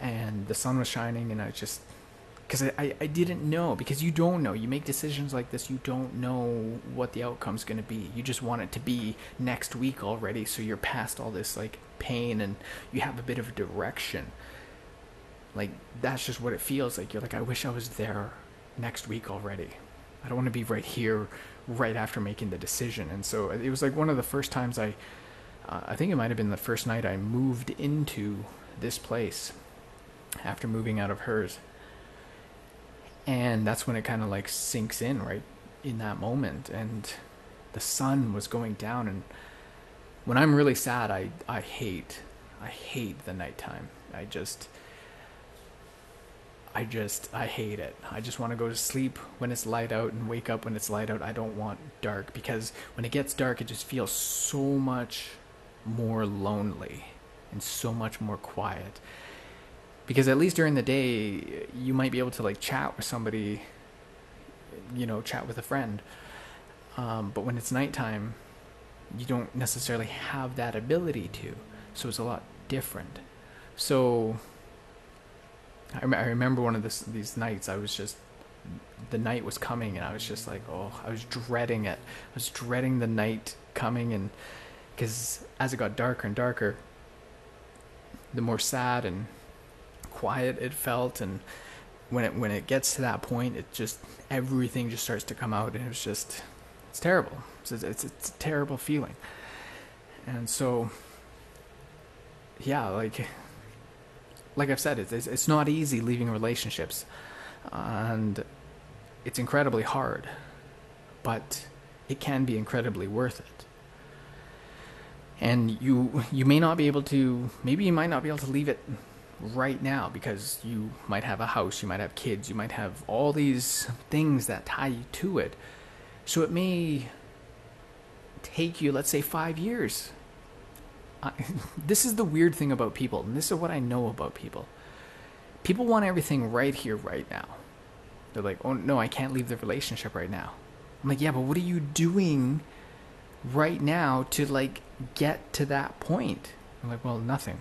And the sun was shining, and I just, because I, I, didn't know, because you don't know. You make decisions like this, you don't know what the outcome's going to be. You just want it to be next week already, so you're past all this, like, pain, and you have a bit of a direction. Like, that's just what it feels like. You're like, I wish I was there next week already. I don't want to be right here right after making the decision. And so it was like one of the first times I, uh, I think it might have been the first night I moved into this place after moving out of hers. And that's when it kind of like sinks in right in that moment. And the sun was going down. And when I'm really sad, I, I hate, I hate the nighttime. I just, I just I hate it. I just want to go to sleep when it's light out and wake up when it's light out. I don't want dark because when it gets dark it just feels so much more lonely and so much more quiet. Because at least during the day you might be able to like chat with somebody you know, chat with a friend. Um, but when it's nighttime, you don't necessarily have that ability to. So it's a lot different. So I, I remember one of this, these nights. I was just the night was coming, and I was just like, oh, I was dreading it. I was dreading the night coming, and because as it got darker and darker, the more sad and quiet it felt, and when it when it gets to that point, it just everything just starts to come out, and it's just it's terrible. It's it's, it's a terrible feeling, and so yeah, like like I've said, it's, it's not easy leaving relationships, and it's incredibly hard, but it can be incredibly worth it. And you you may not be able to maybe you might not be able to leave it right now because you might have a house, you might have kids, you might have all these things that tie you to it. So it may take you, let's say, five years I, this is the weird thing about people, and this is what I know about people. People want everything right here, right now. They're like, oh no, I can't leave the relationship right now. I'm like, yeah, but what are you doing right now to like get to that point? I'm like, well, nothing.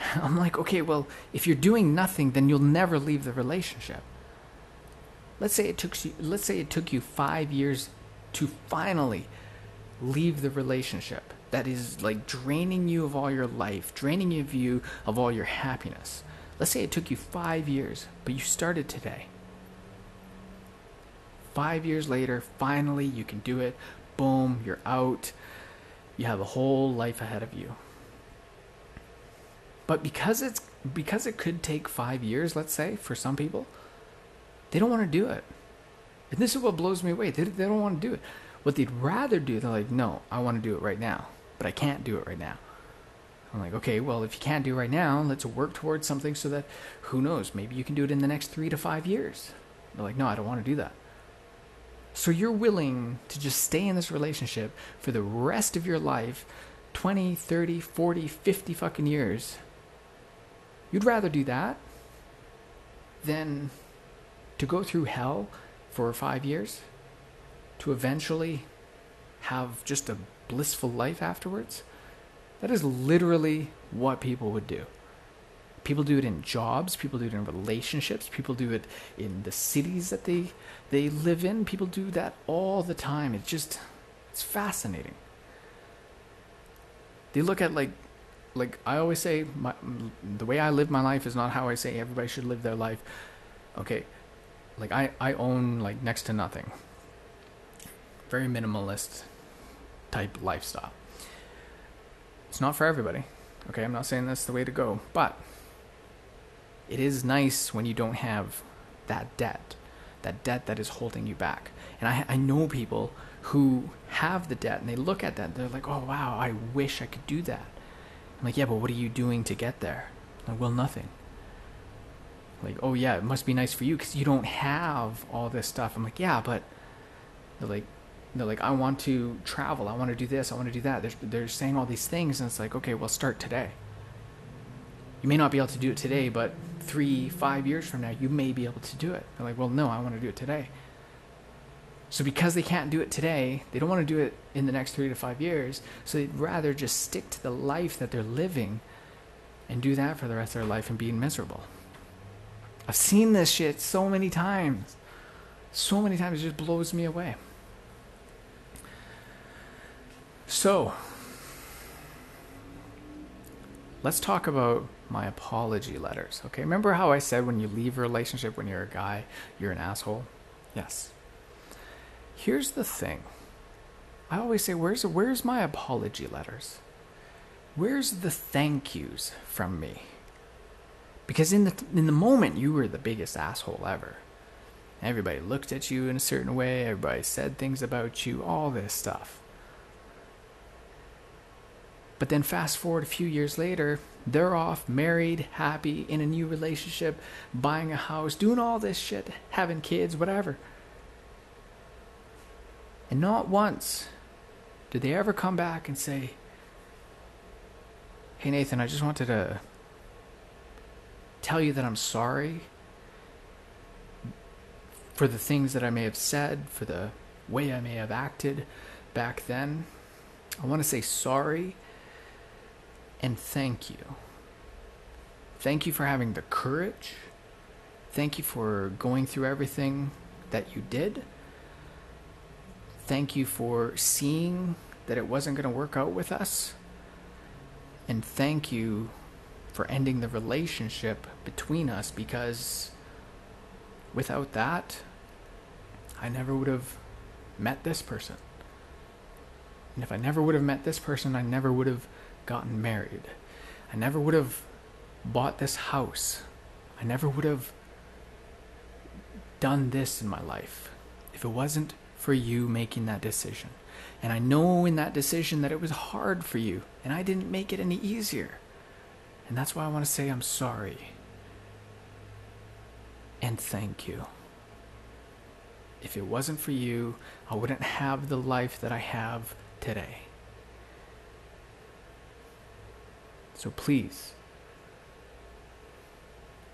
I'm like, okay, well, if you're doing nothing, then you'll never leave the relationship. Let's say it took you, let's say it took you five years to finally leave the relationship that is like draining you of all your life, draining you of you of all your happiness. Let's say it took you five years, but you started today. Five years later, finally you can do it. Boom, you're out. You have a whole life ahead of you. But because it's because it could take five years, let's say, for some people, they don't want to do it. And this is what blows me away. They, they don't want to do it. What they'd rather do, they're like, no, I want to do it right now but I can't do it right now. I'm like, okay, well, if you can't do it right now, let's work towards something so that who knows, maybe you can do it in the next three to five years. They're like, no, I don't want to do that. So you're willing to just stay in this relationship for the rest of your life 20, 30, 40, 50 fucking years. You'd rather do that than to go through hell for five years to eventually have just a blissful life afterwards? That is literally what people would do. People do it in jobs, people do it in relationships, people do it in the cities that they they live in. People do that all the time. It's just it's fascinating. They look at like like I always say my, the way I live my life is not how I say everybody should live their life. Okay. Like I I own like next to nothing. Very minimalist type lifestyle. It's not for everybody. Okay, I'm not saying that's the way to go, but it is nice when you don't have that debt, that debt that is holding you back. And I, I know people who have the debt and they look at that and they're like, oh, wow, I wish I could do that. I'm like, yeah, but what are you doing to get there? Like, well, nothing. Like, oh, yeah, it must be nice for you because you don't have all this stuff. I'm like, yeah, but they're like, they're like, I want to travel. I want to do this. I want to do that. They're, they're saying all these things, and it's like, okay, well, start today. You may not be able to do it today, but three, five years from now, you may be able to do it. They're like, well, no, I want to do it today. So because they can't do it today, they don't want to do it in the next three to five years. So they'd rather just stick to the life that they're living and do that for the rest of their life and being miserable. I've seen this shit so many times. So many times it just blows me away. So, let's talk about my apology letters. Okay, remember how I said when you leave a relationship, when you're a guy, you're an asshole? Yes. Here's the thing. I always say, where's where's my apology letters? Where's the thank yous from me? Because in the in the moment you were the biggest asshole ever. Everybody looked at you in a certain way, everybody said things about you, all this stuff. But then fast forward a few years later, they're off, married, happy, in a new relationship, buying a house, doing all this shit, having kids, whatever. And not once did they ever come back and say, Hey Nathan, I just wanted to tell you that I'm sorry for the things that I may have said, for the way I may have acted back then. I want to say sorry and thank you. Thank you for having the courage. Thank you for going through everything that you did. Thank you for seeing that it wasn't going to work out with us. And thank you for ending the relationship between us because without that, I never would have met this person. And if I never would have met this person, I never would have gotten married. I never would have bought this house. I never would have done this in my life if it wasn't for you making that decision. And I know in that decision that it was hard for you, and I didn't make it any easier. And that's why I want to say I'm sorry. And thank you. If it wasn't for you, I wouldn't have the life that I have today. So please,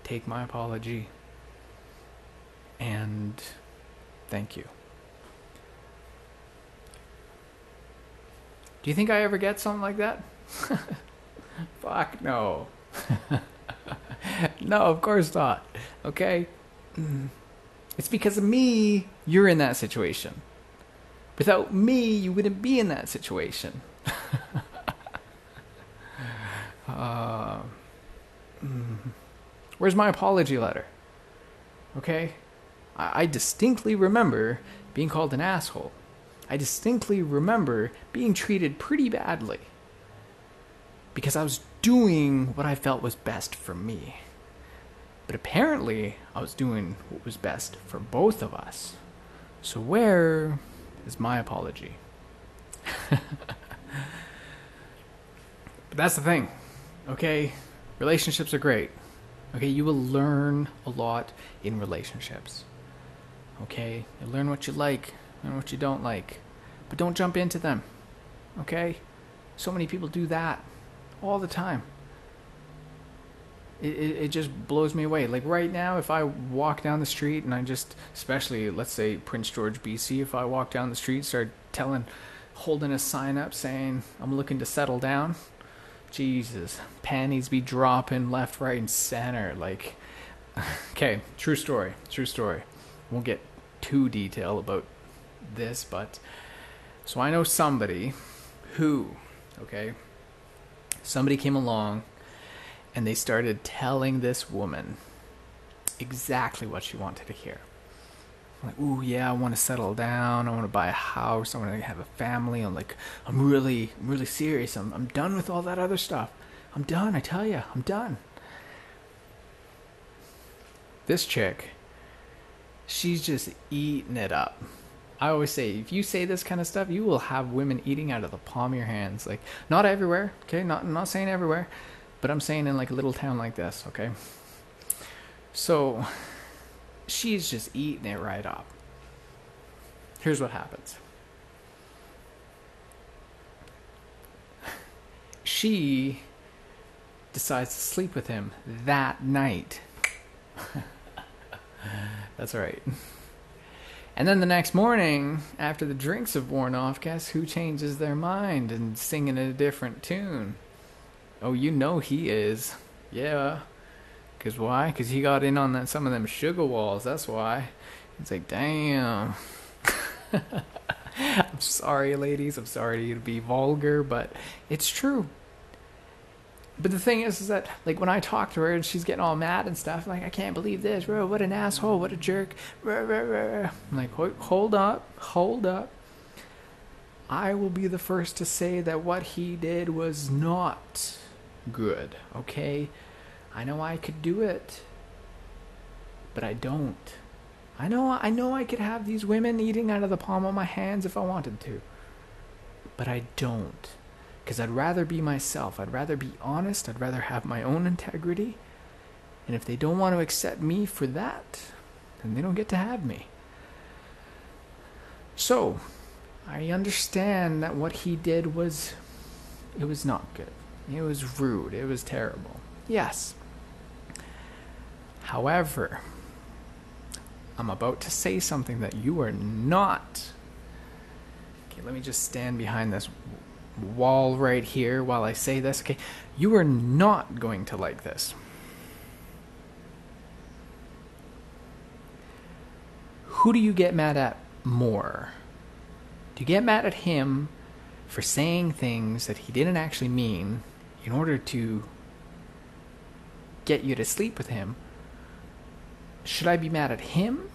take my apology and thank you. Do you think I ever get something like that? Fuck no. no, of course not. Okay? It's because of me you're in that situation. Without me, you wouldn't be in that situation. Uh, mm, where's my apology letter? Okay? I, I distinctly remember being called an asshole. I distinctly remember being treated pretty badly because I was doing what I felt was best for me. But apparently, I was doing what was best for both of us. So, where is my apology? but that's the thing Okay? Relationships are great. Okay? You will learn a lot in relationships. Okay? You learn what you like, learn what you don't like. But don't jump into them. Okay? So many people do that all the time. It, it, it just blows me away. Like right now, if I walk down the street and I just, especially let's say Prince George, BC, if I walk down the street, start telling, holding a sign up saying I'm looking to settle down, Jesus, panties be dropping left, right, and center. Like, okay, true story, true story. Won't get too detail about this, but so I know somebody who, okay, somebody came along and they started telling this woman exactly what she wanted to hear. like, ooh, yeah, I want to settle down. I want to buy a house. I want to have a family. I'm like, I'm really, I'm really serious. I'm, I'm done with all that other stuff. I'm done. I tell you, I'm done. This chick, she's just eating it up. I always say, if you say this kind of stuff, you will have women eating out of the palm of your hands. Like, not everywhere, okay? Not not saying everywhere, but I'm saying in like a little town like this, okay? So, she's just eating it right up. Here's what happens. She decides to sleep with him that night. That's right. And then the next morning, after the drinks have worn off, guess who changes their mind and singing a different tune? Oh, you know he is. Yeah. Cause why? Cause he got in on that, some of them sugar walls. That's why. It's like, damn. I'm sorry, ladies. I'm sorry to be vulgar, but it's true but the thing is, is that like when I talk to her and she's getting all mad and stuff, like I can't believe this, bro. What an asshole! What a jerk! I'm like, hold up, hold up. I will be the first to say that what he did was not good. Okay, I know I could do it, but I don't. I know, I know I could have these women eating out of the palm of my hands if I wanted to, but I don't because I'd rather be myself. I'd rather be honest. I'd rather have my own integrity. And if they don't want to accept me for that, then they don't get to have me. So, I understand that what he did was it was not good. It was rude. It was terrible. Yes. However, I'm about to say something that you are not. Okay, let me just stand behind this wall right here while I say this. Okay, you are not going to like this. Who do you get mad at more? Do you get mad at him for saying things that he didn't actually mean in order to get you to sleep with him? Should I be mad at him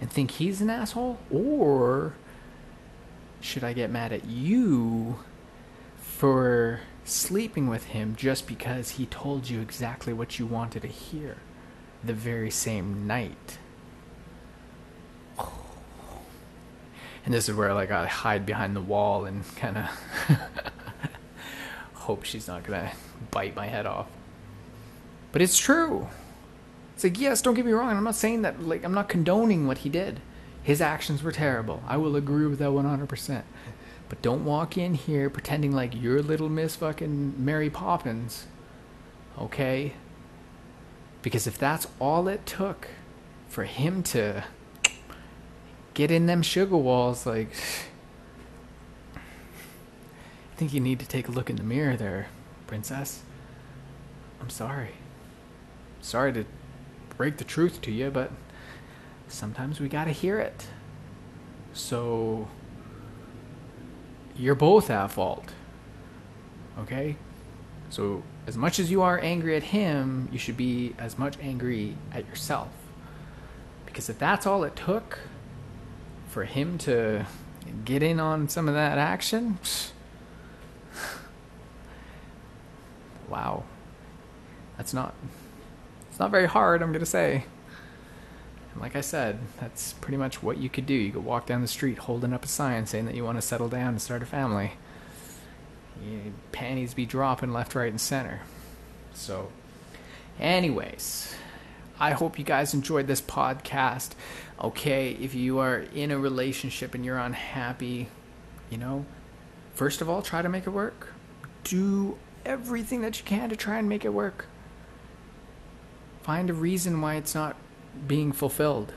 and think he's an asshole? Or should I get mad at you for sleeping with him just because he told you exactly what you wanted to hear the very same night? And this is where like I hide behind the wall and kind of hope she's not gonna bite my head off. But it's true. It's like yes, don't get me wrong. I'm not saying that like I'm not condoning what he did. His actions were terrible. I will agree with that 100%. But don't walk in here pretending like you're little Miss fucking Mary Poppins. Okay? Because if that's all it took for him to get in them sugar walls, like. I think you need to take a look in the mirror there, princess. I'm sorry. Sorry to break the truth to you, but sometimes we gotta hear it. So you're both at fault. Okay? So as much as you are angry at him, you should be as much angry at yourself. Because if that's all it took for him to get in on some of that action, wow. That's not it's not very hard, I'm going to say. And like I said, that's pretty much what you could do. You could walk down the street holding up a sign saying that you want to settle down and start a family. You, panties be dropping left, right, and center. So, anyways, I hope you guys enjoyed this podcast. Okay, if you are in a relationship and you're unhappy, you know, first of all, try to make it work. Do everything that you can to try and make it work. Find a reason why it's not being fulfilled.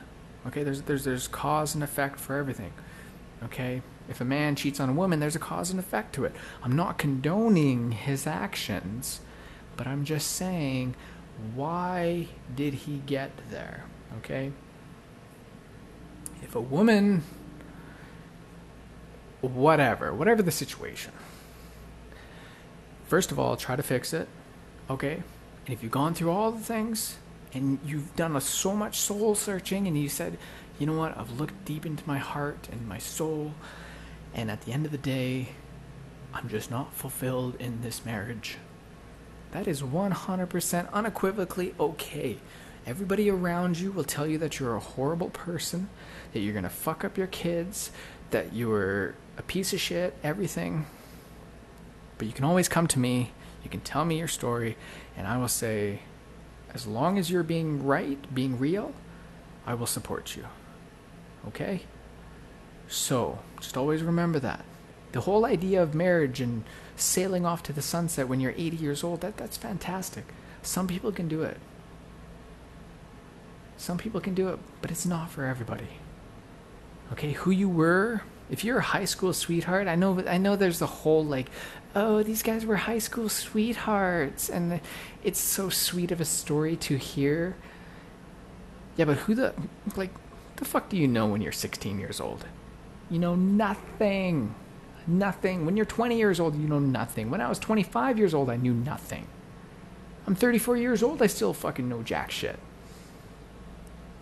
Okay, there's there's there's cause and effect for everything. Okay? If a man cheats on a woman, there's a cause and effect to it. I'm not condoning his actions, but I'm just saying why did he get there? Okay? If a woman whatever, whatever the situation. First of all, try to fix it. Okay? And if you've gone through all the things and you've done a, so much soul searching and you said, you know what, I've looked deep into my heart and my soul, and at the end of the day, I'm just not fulfilled in this marriage. That is 100% unequivocally okay. Everybody around you will tell you that you're a horrible person, that you're going to fuck up your kids, that you're a piece of shit, everything. But you can always come to me, you can tell me your story, and I will say, as long as you're being right, being real, I will support you. Okay? So, just always remember that. The whole idea of marriage and sailing off to the sunset when you're 80 years old, that, that's fantastic. Some people can do it. Some people can do it, but it's not for everybody. Okay, who you were, if you're a high school sweetheart, I know I know there's the whole like, oh, these guys were high school sweethearts and it's so sweet of a story to hear. Yeah, but who the like the fuck do you know when you're 16 years old? You know nothing. Nothing. When you're 20 years old, you know nothing. When I was 25 years old, I knew nothing. I'm 34 years old, I still fucking know jack shit.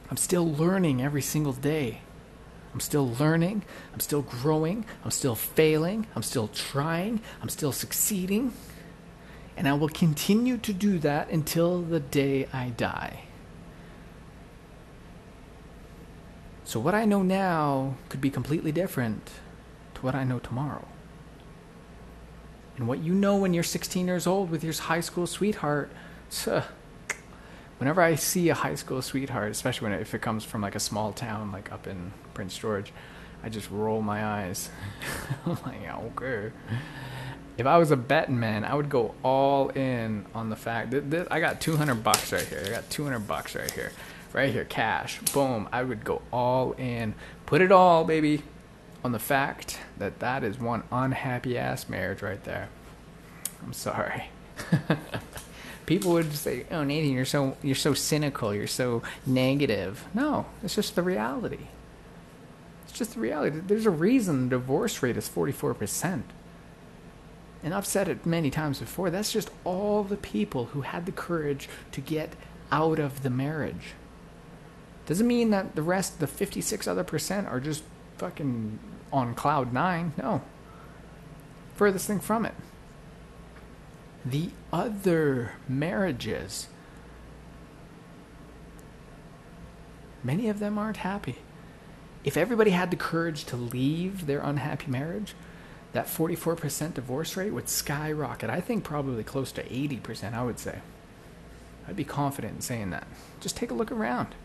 I'm still learning every single day. I'm still learning. I'm still growing. I'm still failing. I'm still trying. I'm still succeeding. And I will continue to do that until the day I die. So, what I know now could be completely different to what I know tomorrow. And what you know when you're 16 years old with your high school sweetheart, uh, whenever I see a high school sweetheart, especially when it, if it comes from like a small town like up in Prince George, I just roll my eyes. I'm like, okay. If I was a betting man, I would go all in on the fact that, that I got 200 bucks right here. I got 200 bucks right here, right here, cash. Boom. I would go all in, put it all, baby, on the fact that that is one unhappy ass marriage right there. I'm sorry. People would say, "Oh, Nathan, you're so you're so cynical. You're so negative." No, it's just the reality. It's just the reality. There's a reason the divorce rate is 44%. And I've said it many times before. That's just all the people who had the courage to get out of the marriage. Doesn't mean that the rest, the 56 other percent, are just fucking on cloud nine. No. Furthest thing from it. The other marriages, many of them aren't happy. If everybody had the courage to leave their unhappy marriage, that 44% divorce rate would skyrocket. I think probably close to 80%, I would say. I'd be confident in saying that. Just take a look around.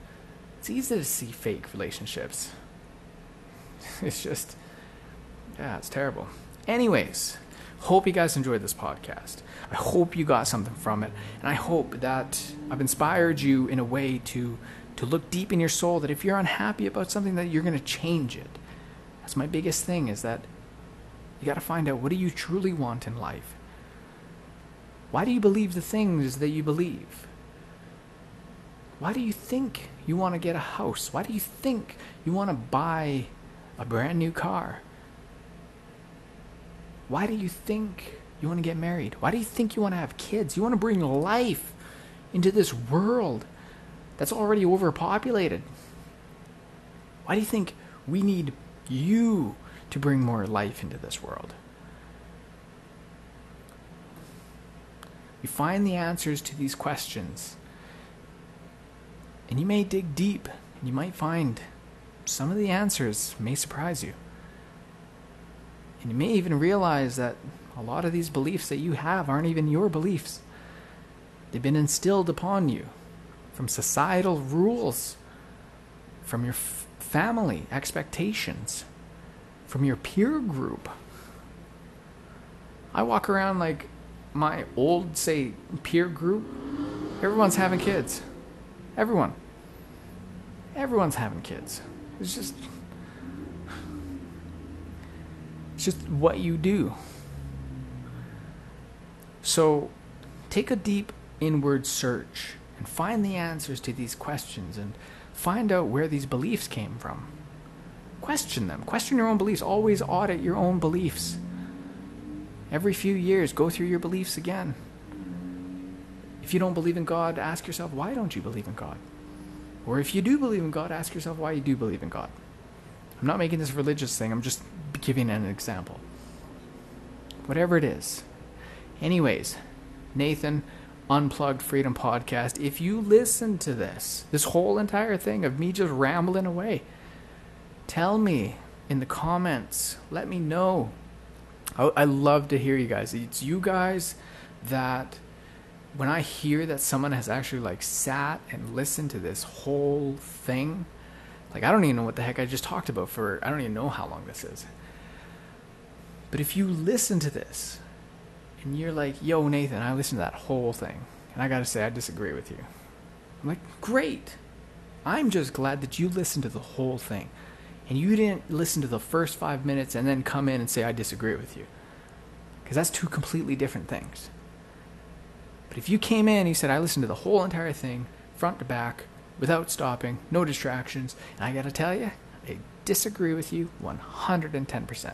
It's easy to see fake relationships. It's just, yeah, it's terrible. Anyways, hope you guys enjoyed this podcast. I hope you got something from it, and I hope that I've inspired you in a way to to look deep in your soul that if you're unhappy about something that you're going to change it. That's my biggest thing is that you got to find out what do you truly want in life? Why do you believe the things that you believe? Why do you think you want to get a house? Why do you think you want to buy a brand new car? Why do you think you want to get married? Why do you think you want to have kids? You want to bring life into this world that's already overpopulated. Why do you think we need you to bring more life into this world? You find the answers to these questions, and you may dig deep, and you might find some of the answers may surprise you. And you may even realize that A lot of these beliefs that you have aren't even your beliefs. They've been instilled upon you from societal rules, from your f- family expectations, from your peer group. I walk around like my old, say, peer group, everyone's having kids. Everyone. Everyone's having kids. It's just. It's just what you do. So take a deep inward search and find the answers to these questions and find out where these beliefs came from. Question them. Question your own beliefs. Always audit your own beliefs. Every few years, go through your beliefs again. If you don't believe in God, ask yourself, why don't you believe in God? Or if you do believe in God, ask yourself why you do believe in God. I'm not making this religious thing, I'm just giving an example. Whatever it is. Anyways, Nathan, Unplugged Freedom Podcast, if you listen to this, this whole entire thing of me just rambling away, tell me in the comments. Let me know I, I love to hear you guys. It's you guys that when I hear that someone has actually like sat and listened to this whole thing, like I don't even know what the heck I just talked about for I don't even know how long this is. But if you listen to this and you're like, "Yo, Nathan, I listened to that whole thing." And I got to say I disagree with you. I'm like, "Great. I'm just glad that you listened to the whole thing." and you didn't listen to the first five minutes and then come in and say, I disagree with you. Because that's two completely different things. But if you came in and you said, I listened to the whole entire thing, front to back, without stopping, no distractions, and I gotta tell you, I disagree with you 110%.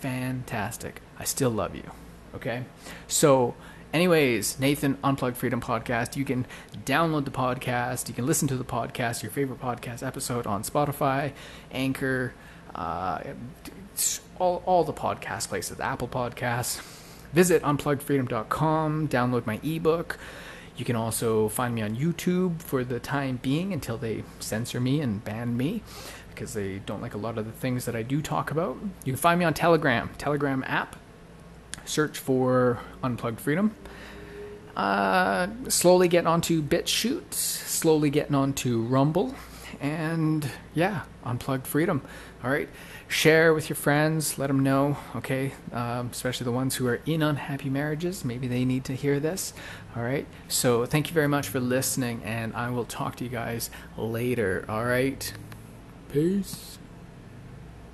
Fantastic. I still love you. Okay? So, Anyways, Nathan Unplugged Freedom Podcast. You can download the podcast. You can listen to the podcast, your favorite podcast episode on Spotify, Anchor, uh, all, all the podcast places, Apple Podcasts. Visit unpluggedfreedom.com, download my ebook. You can also find me on YouTube for the time being until they censor me and ban me because they don't like a lot of the things that I do talk about. You can find me on Telegram, Telegram app. Search for Unplugged Freedom. Uh, slowly getting onto BitChute, slowly getting onto Rumble, and yeah, Unplugged Freedom. All right, share with your friends, let them know, okay, um, especially the ones who are in unhappy marriages. Maybe they need to hear this. All right, so thank you very much for listening, and I will talk to you guys later. All right, peace.